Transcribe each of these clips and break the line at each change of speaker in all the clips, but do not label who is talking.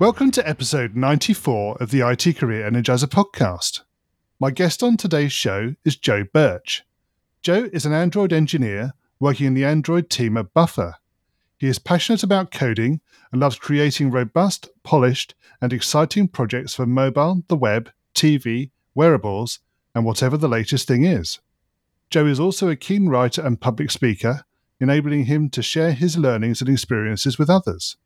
Welcome to episode 94 of the IT Career Energizer podcast. My guest on today's show is Joe Birch. Joe is an Android engineer working in the Android team at Buffer. He is passionate about coding and loves creating robust, polished, and exciting projects for mobile, the web, TV, wearables, and whatever the latest thing is. Joe is also a keen writer and public speaker, enabling him to share his learnings and experiences with others.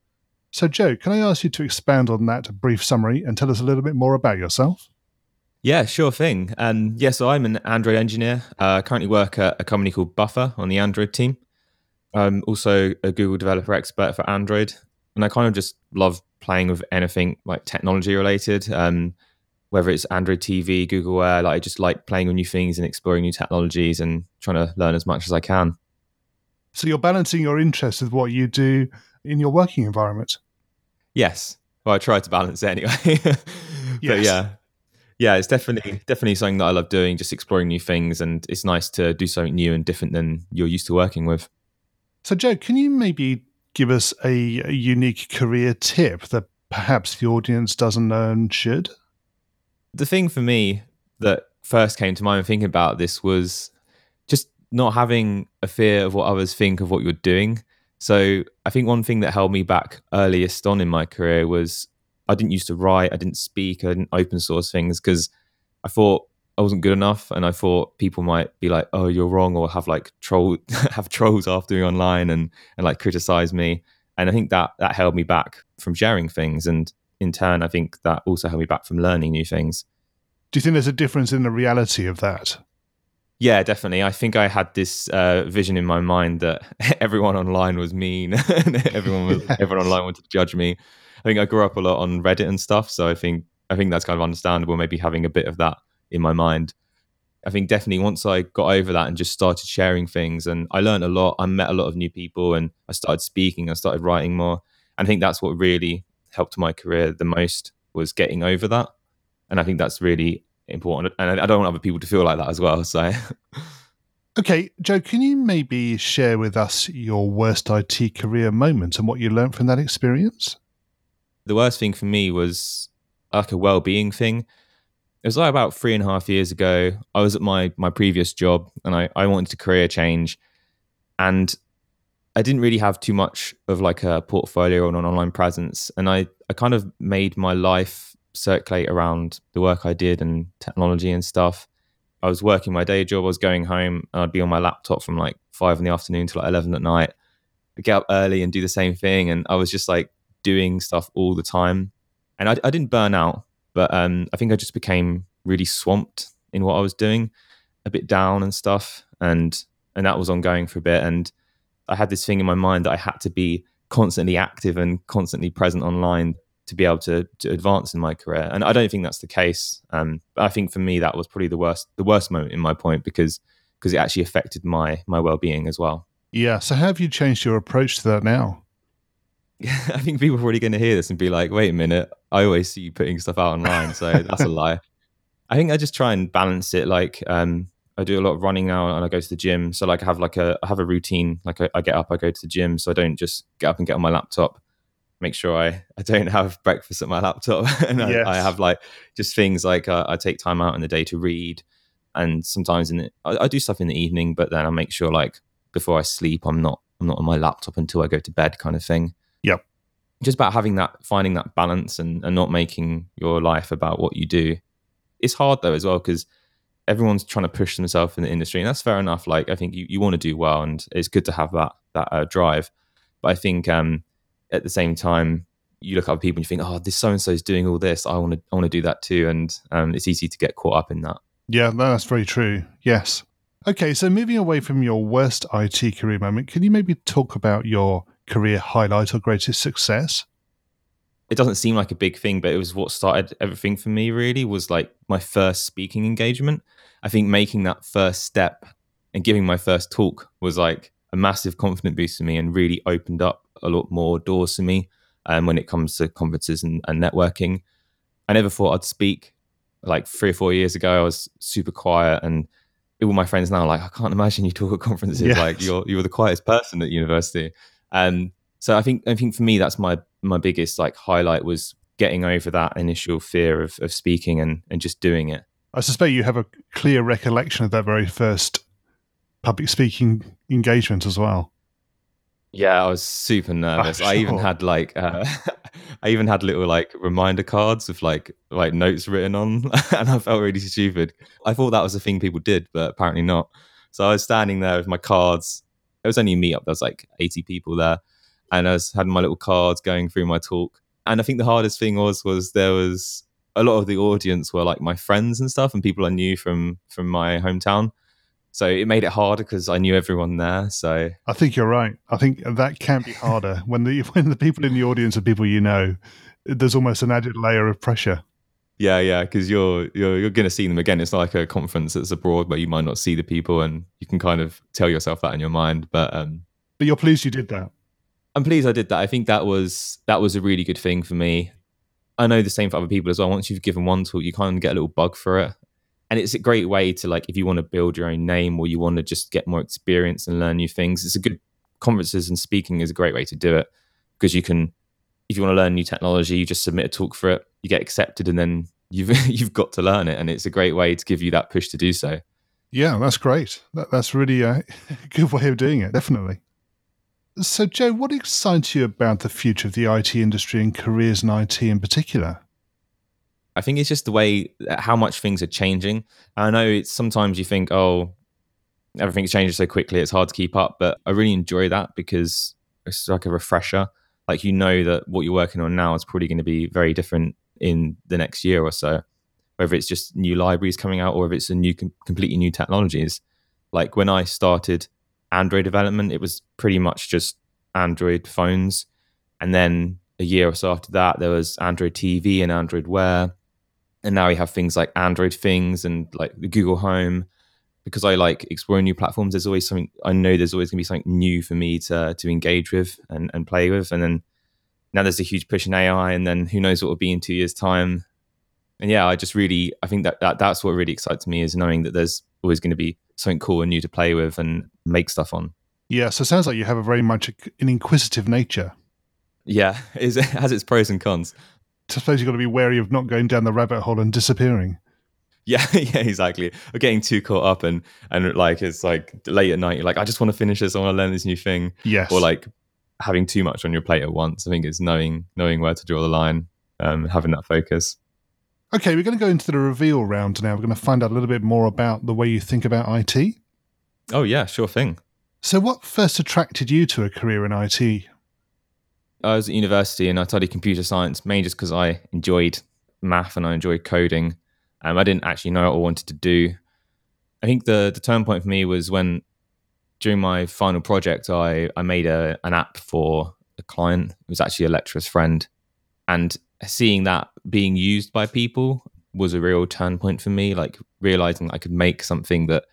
So, Joe, can I ask you to expand on that brief summary and tell us a little bit more about yourself?
Yeah, sure thing. Um, yeah, so I'm an Android engineer. Uh, I currently work at a company called Buffer on the Android team. I'm also a Google developer expert for Android, and I kind of just love playing with anything like technology related. Um, whether it's Android TV, Google Wear, like I just like playing with new things and exploring new technologies and trying to learn as much as I can.
So you're balancing your interest with what you do in your working environment.
Yes. Well, I try to balance it anyway. but yes. yeah, yeah, it's definitely definitely something that I love doing, just exploring new things, and it's nice to do something new and different than you're used to working with.
So, Joe, can you maybe give us a, a unique career tip that perhaps the audience doesn't know and should?
The thing for me that first came to mind when thinking about this was just not having a fear of what others think of what you're doing. So I think one thing that held me back earliest on in my career was I didn't used to write, I didn't speak, I didn't open source things because I thought I wasn't good enough, and I thought people might be like, "Oh, you're wrong," or have like troll have trolls after me online and and like criticize me. And I think that that held me back from sharing things, and in turn, I think that also held me back from learning new things.
Do you think there's a difference in the reality of that?
Yeah, definitely. I think I had this uh, vision in my mind that everyone online was mean, and everyone was everyone online wanted to judge me. I think I grew up a lot on Reddit and stuff, so I think I think that's kind of understandable. Maybe having a bit of that in my mind. I think definitely once I got over that and just started sharing things, and I learned a lot. I met a lot of new people, and I started speaking. I started writing more. And I think that's what really helped my career the most was getting over that. And I think that's really important. And I don't want other people to feel like that as well. So.
Okay, Joe, can you maybe share with us your worst IT career moment and what you learned from that experience?
The worst thing for me was like a well-being thing. It was like about three and a half years ago. I was at my my previous job and I, I wanted to career change. And I didn't really have too much of like a portfolio or an online presence. And I, I kind of made my life circulate around the work I did and technology and stuff. I was working my day job. I was going home and I'd be on my laptop from like five in the afternoon to like 11 at night. I'd get up early and do the same thing. And I was just like doing stuff all the time. And I, I didn't burn out, but um, I think I just became really swamped in what I was doing, a bit down and stuff. And, and that was ongoing for a bit. And I had this thing in my mind that I had to be constantly active and constantly present online to be able to, to advance in my career. And I don't think that's the case. Um, I think for me that was probably the worst the worst moment in my point because because it actually affected my my well being as well.
Yeah. So how have you changed your approach to that now?
I think people are already going to hear this and be like, "Wait a minute! I always see you putting stuff out online, so that's a lie." I think I just try and balance it. Like, um, I do a lot of running now, and I go to the gym. So, like, I have like a I have a routine. Like, I, I get up, I go to the gym, so I don't just get up and get on my laptop make sure I, I don't have breakfast at my laptop. And yes. I, I, have like just things like uh, I take time out in the day to read and sometimes in the, I, I, do stuff in the evening but then I make sure like before I sleep I'm not I'm not on my laptop until I go to bed kind of thing.
Yep.
Just about having that finding that balance and, and not making your life about what you do. It's hard though as well because everyone's trying to push themselves in the industry and that's fair enough. Like I think you, you want to do well and it's good to have that that uh, drive. But I think um at the same time, you look at other people and you think, oh, this so and so is doing all this. I want to, I want to do that too. And um, it's easy to get caught up in that.
Yeah, that's very true. Yes. Okay, so moving away from your worst IT career moment, can you maybe talk about your career highlight or greatest success?
it doesn't seem like a big thing, but it was what started everything for me. Really, was like my first speaking engagement. I think making that first step and giving my first talk was like a massive confidence boost for me and really opened up a lot more doors to me um, when it comes to conferences and, and networking. I never thought I'd speak. Like three or four years ago, I was super quiet, and all my friends now are like, I can't imagine you talk at conferences. Yes. Like you're you're the quietest person at university. Um, so I think I think for me that's my my biggest like highlight was getting over that initial fear of of speaking and and just doing it.
I suspect you have a clear recollection of that very first public speaking engagement as well.
Yeah, I was super nervous. Sure. I even had like uh, I even had little like reminder cards with like like notes written on, and I felt really stupid. I thought that was a thing people did, but apparently not. So I was standing there with my cards. It was only a meetup. There was like eighty people there, and I was had my little cards going through my talk. And I think the hardest thing was was there was a lot of the audience were like my friends and stuff, and people I knew from from my hometown. So it made it harder because I knew everyone there. So
I think you're right. I think that can be harder when the when the people in the audience are people you know. There's almost an added layer of pressure.
Yeah, yeah, because you're you're you're going to see them again. It's like a conference that's abroad where you might not see the people, and you can kind of tell yourself that in your mind. But um,
but you're pleased you did that.
I'm pleased I did that. I think that was that was a really good thing for me. I know the same for other people as well. Once you've given one talk, you kind of get a little bug for it and it's a great way to like if you want to build your own name or you want to just get more experience and learn new things it's a good conferences and speaking is a great way to do it because you can if you want to learn new technology you just submit a talk for it you get accepted and then you've you've got to learn it and it's a great way to give you that push to do so.
Yeah that's great. That, that's really uh, a good way of doing it definitely. So joe what excites you about the future of the it industry and careers in it in particular
I think it's just the way uh, how much things are changing. I know it's sometimes you think, oh, everything's changing so quickly, it's hard to keep up. But I really enjoy that because it's like a refresher. Like you know that what you're working on now is probably going to be very different in the next year or so. Whether it's just new libraries coming out or if it's a new, completely new technologies. Like when I started Android development, it was pretty much just Android phones, and then a year or so after that, there was Android TV and Android Wear and now we have things like Android things and like the Google Home. Because I like exploring new platforms, there's always something I know there's always gonna be something new for me to to engage with and, and play with. And then now there's a huge push in AI, and then who knows what will be in two years' time. And yeah, I just really I think that, that that's what really excites me is knowing that there's always going to be something cool and new to play with and make stuff on.
Yeah, so it sounds like you have a very much an inquisitive nature.
Yeah, it has its pros and cons.
I suppose you've got to be wary of not going down the rabbit hole and disappearing.
Yeah, yeah, exactly. Or getting too caught up and and like it's like late at night. You're like, I just want to finish this. I want to learn this new thing.
Yes.
Or like having too much on your plate at once. I think it's knowing knowing where to draw the line, um, having that focus.
Okay, we're going to go into the reveal round now. We're going to find out a little bit more about the way you think about IT.
Oh yeah, sure thing.
So, what first attracted you to a career in IT?
I was at university and I studied computer science mainly just because I enjoyed math and I enjoyed coding. Um, I didn't actually know what I wanted to do. I think the the turn point for me was when during my final project I I made a an app for a client. It was actually a lecturer's friend, and seeing that being used by people was a real turn point for me. Like realizing I could make something that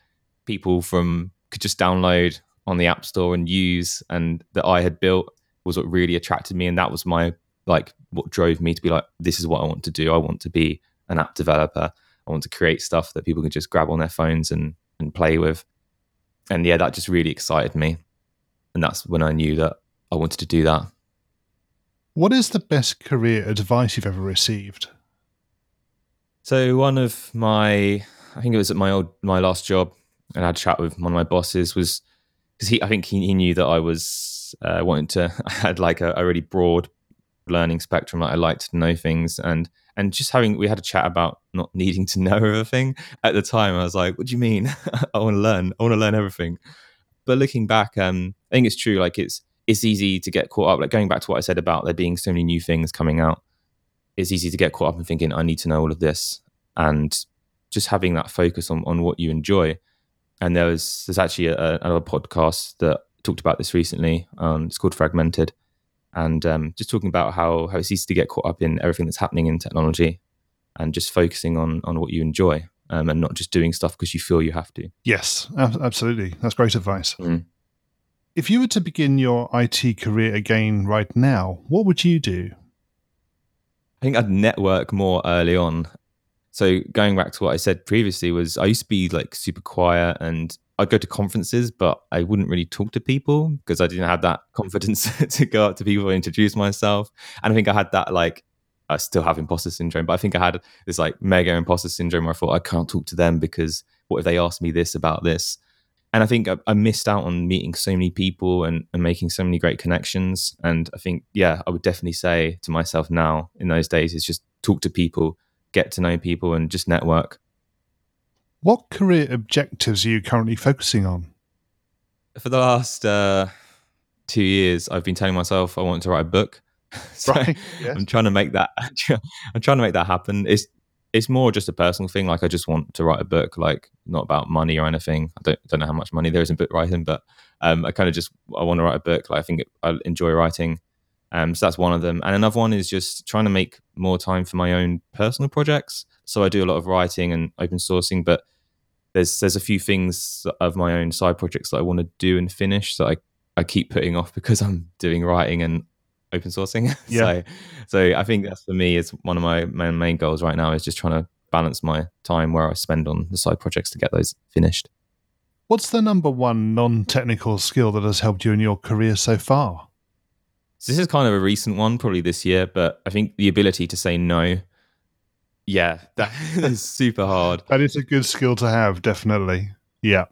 people from could just download on the app store and use, and that I had built was what really attracted me, and that was my like what drove me to be like, this is what I want to do. I want to be an app developer. I want to create stuff that people can just grab on their phones and and play with. And yeah, that just really excited me, and that's when I knew that I wanted to do that.
What is the best career advice you've ever received?
So one of my, I think it was at my old my last job, and I had a chat with one of my bosses was because he, I think he, he knew that I was uh, wanting to I had like a, a, really broad learning spectrum. Like I liked to know things and and just having we had a chat about not needing to know everything at the time. I was like, "What do you mean? I want to learn. I want to learn everything." But looking back, um, I think it's true. Like it's it's easy to get caught up. Like going back to what I said about there being so many new things coming out, it's easy to get caught up in thinking I need to know all of this and just having that focus on on what you enjoy. And there was there's actually a, another podcast that talked about this recently. Um, it's called Fragmented, and um, just talking about how how it's easy to get caught up in everything that's happening in technology, and just focusing on on what you enjoy, um, and not just doing stuff because you feel you have to.
Yes, absolutely. That's great advice.
Mm.
If you were to begin your IT career again right now, what would you do?
I think I'd network more early on. So going back to what I said previously was I used to be like super quiet and I'd go to conferences, but I wouldn't really talk to people because I didn't have that confidence to go up to people and introduce myself. And I think I had that like I still have imposter syndrome, but I think I had this like mega imposter syndrome where I thought I can't talk to them because what if they ask me this about this? And I think I, I missed out on meeting so many people and, and making so many great connections. And I think, yeah, I would definitely say to myself now in those days is just talk to people, get to know people, and just network.
What career objectives are you currently focusing on?
For the last uh, two years, I've been telling myself I want to write a book. so
Right, yes.
I'm trying to make that. I'm trying to make that happen. It's it's more just a personal thing. Like I just want to write a book, like not about money or anything. I don't don't know how much money there is in book writing, but um, I kind of just I want to write a book. Like I think I enjoy writing. Um, so that's one of them, and another one is just trying to make more time for my own personal projects. So I do a lot of writing and open sourcing, but there's there's a few things of my own side projects that I want to do and finish that I I keep putting off because I'm doing writing and open sourcing.
Yeah.
so so I think that's for me is one of my main, main goals right now is just trying to balance my time where I spend on the side projects to get those finished.
What's the number one non technical skill that has helped you in your career so far?
So this is kind of a recent one, probably this year, but I think the ability to say no. Yeah, that is super hard.
That is a good skill to have, definitely. Yeah.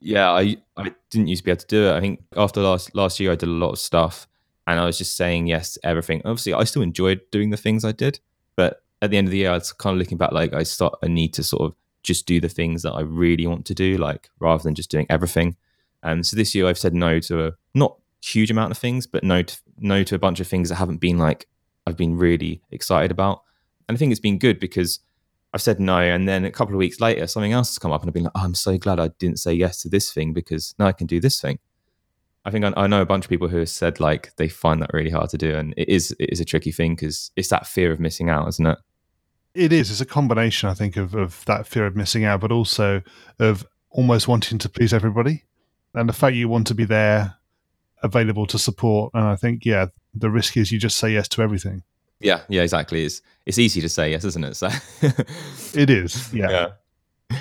yeah, I I didn't used to be able to do it. I think after last last year, I did a lot of stuff, and I was just saying yes to everything. Obviously, I still enjoyed doing the things I did, but at the end of the year, I was kind of looking back like I start. I need to sort of just do the things that I really want to do, like rather than just doing everything. And so this year, I've said no to a not huge amount of things, but no to, no to a bunch of things that haven't been like I've been really excited about. And I think it's been good because I've said no, and then a couple of weeks later, something else has come up, and I've been like, oh, I'm so glad I didn't say yes to this thing because now I can do this thing. I think I, I know a bunch of people who have said like they find that really hard to do, and it is it is a tricky thing because it's that fear of missing out, isn't it?
It is. It's a combination, I think, of, of that fear of missing out, but also of almost wanting to please everybody. And the fact you want to be there, available to support. And I think, yeah, the risk is you just say yes to everything.
Yeah, yeah, exactly. It's it's easy to say yes, isn't it? So
It is. Yeah.
yeah.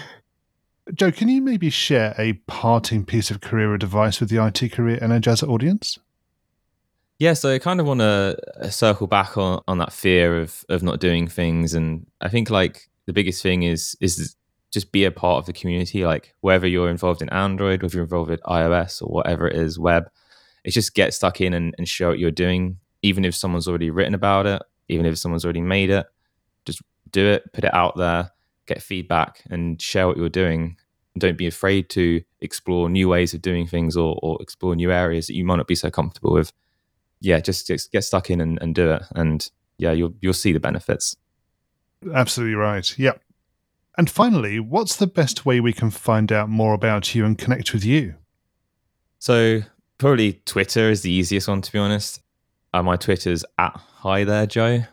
Joe, can you maybe share a parting piece of career advice with the IT Career Energizer audience?
Yeah, so I kind of want to circle back on, on that fear of of not doing things, and I think like the biggest thing is is just be a part of the community. Like whether you're involved in Android, whether you're involved with iOS or whatever it is, web, it's just get stuck in and, and show what you're doing. Even if someone's already written about it, even if someone's already made it, just do it, put it out there, get feedback, and share what you're doing. And don't be afraid to explore new ways of doing things or, or explore new areas that you might not be so comfortable with yeah, just, just get stuck in and, and do it. And yeah, you'll you'll see the benefits.
Absolutely right. Yep. And finally, what's the best way we can find out more about you and connect with you?
So probably Twitter is the easiest one to be honest. Uh, my Twitter's at hi there Joe.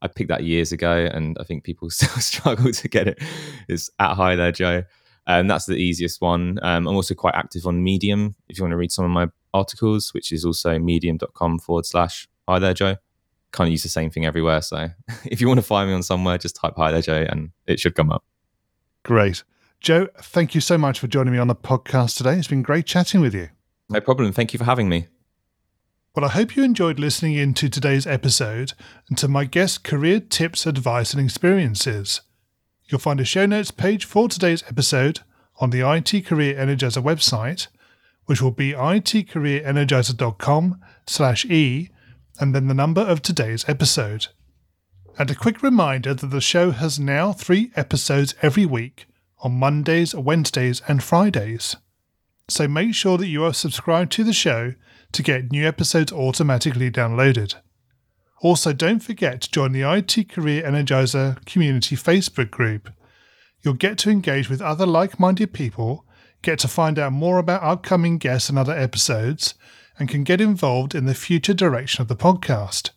I picked that years ago, and I think people still struggle to get it. It's at hi there Joe. Um, that's the easiest one. Um, I'm also quite active on Medium if you want to read some of my articles, which is also medium.com forward slash hi there, Joe. Kind of use the same thing everywhere. So if you want to find me on somewhere, just type hi there, Joe, and it should come up.
Great. Joe, thank you so much for joining me on the podcast today. It's been great chatting with you.
No problem. Thank you for having me.
Well, I hope you enjoyed listening in to today's episode and to my guest career tips, advice, and experiences. You'll find a show notes page for today's episode on the IT Career Energizer website, which will be itcareerenergizer.com slash e and then the number of today's episode. And a quick reminder that the show has now three episodes every week on Mondays, Wednesdays, and Fridays. So make sure that you are subscribed to the show to get new episodes automatically downloaded. Also, don't forget to join the IT Career Energizer Community Facebook group. You'll get to engage with other like minded people, get to find out more about upcoming guests and other episodes, and can get involved in the future direction of the podcast.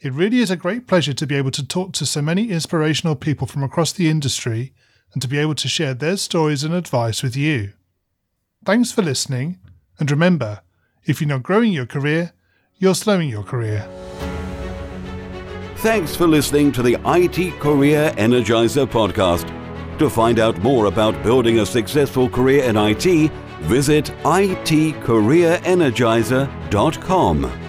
It really is a great pleasure to be able to talk to so many inspirational people from across the industry and to be able to share their stories and advice with you. Thanks for listening, and remember, if you're not growing your career, you're slowing your career.
Thanks for listening to the IT Career Energizer podcast. To find out more about building a successful career in IT, visit itcareerenergizer.com.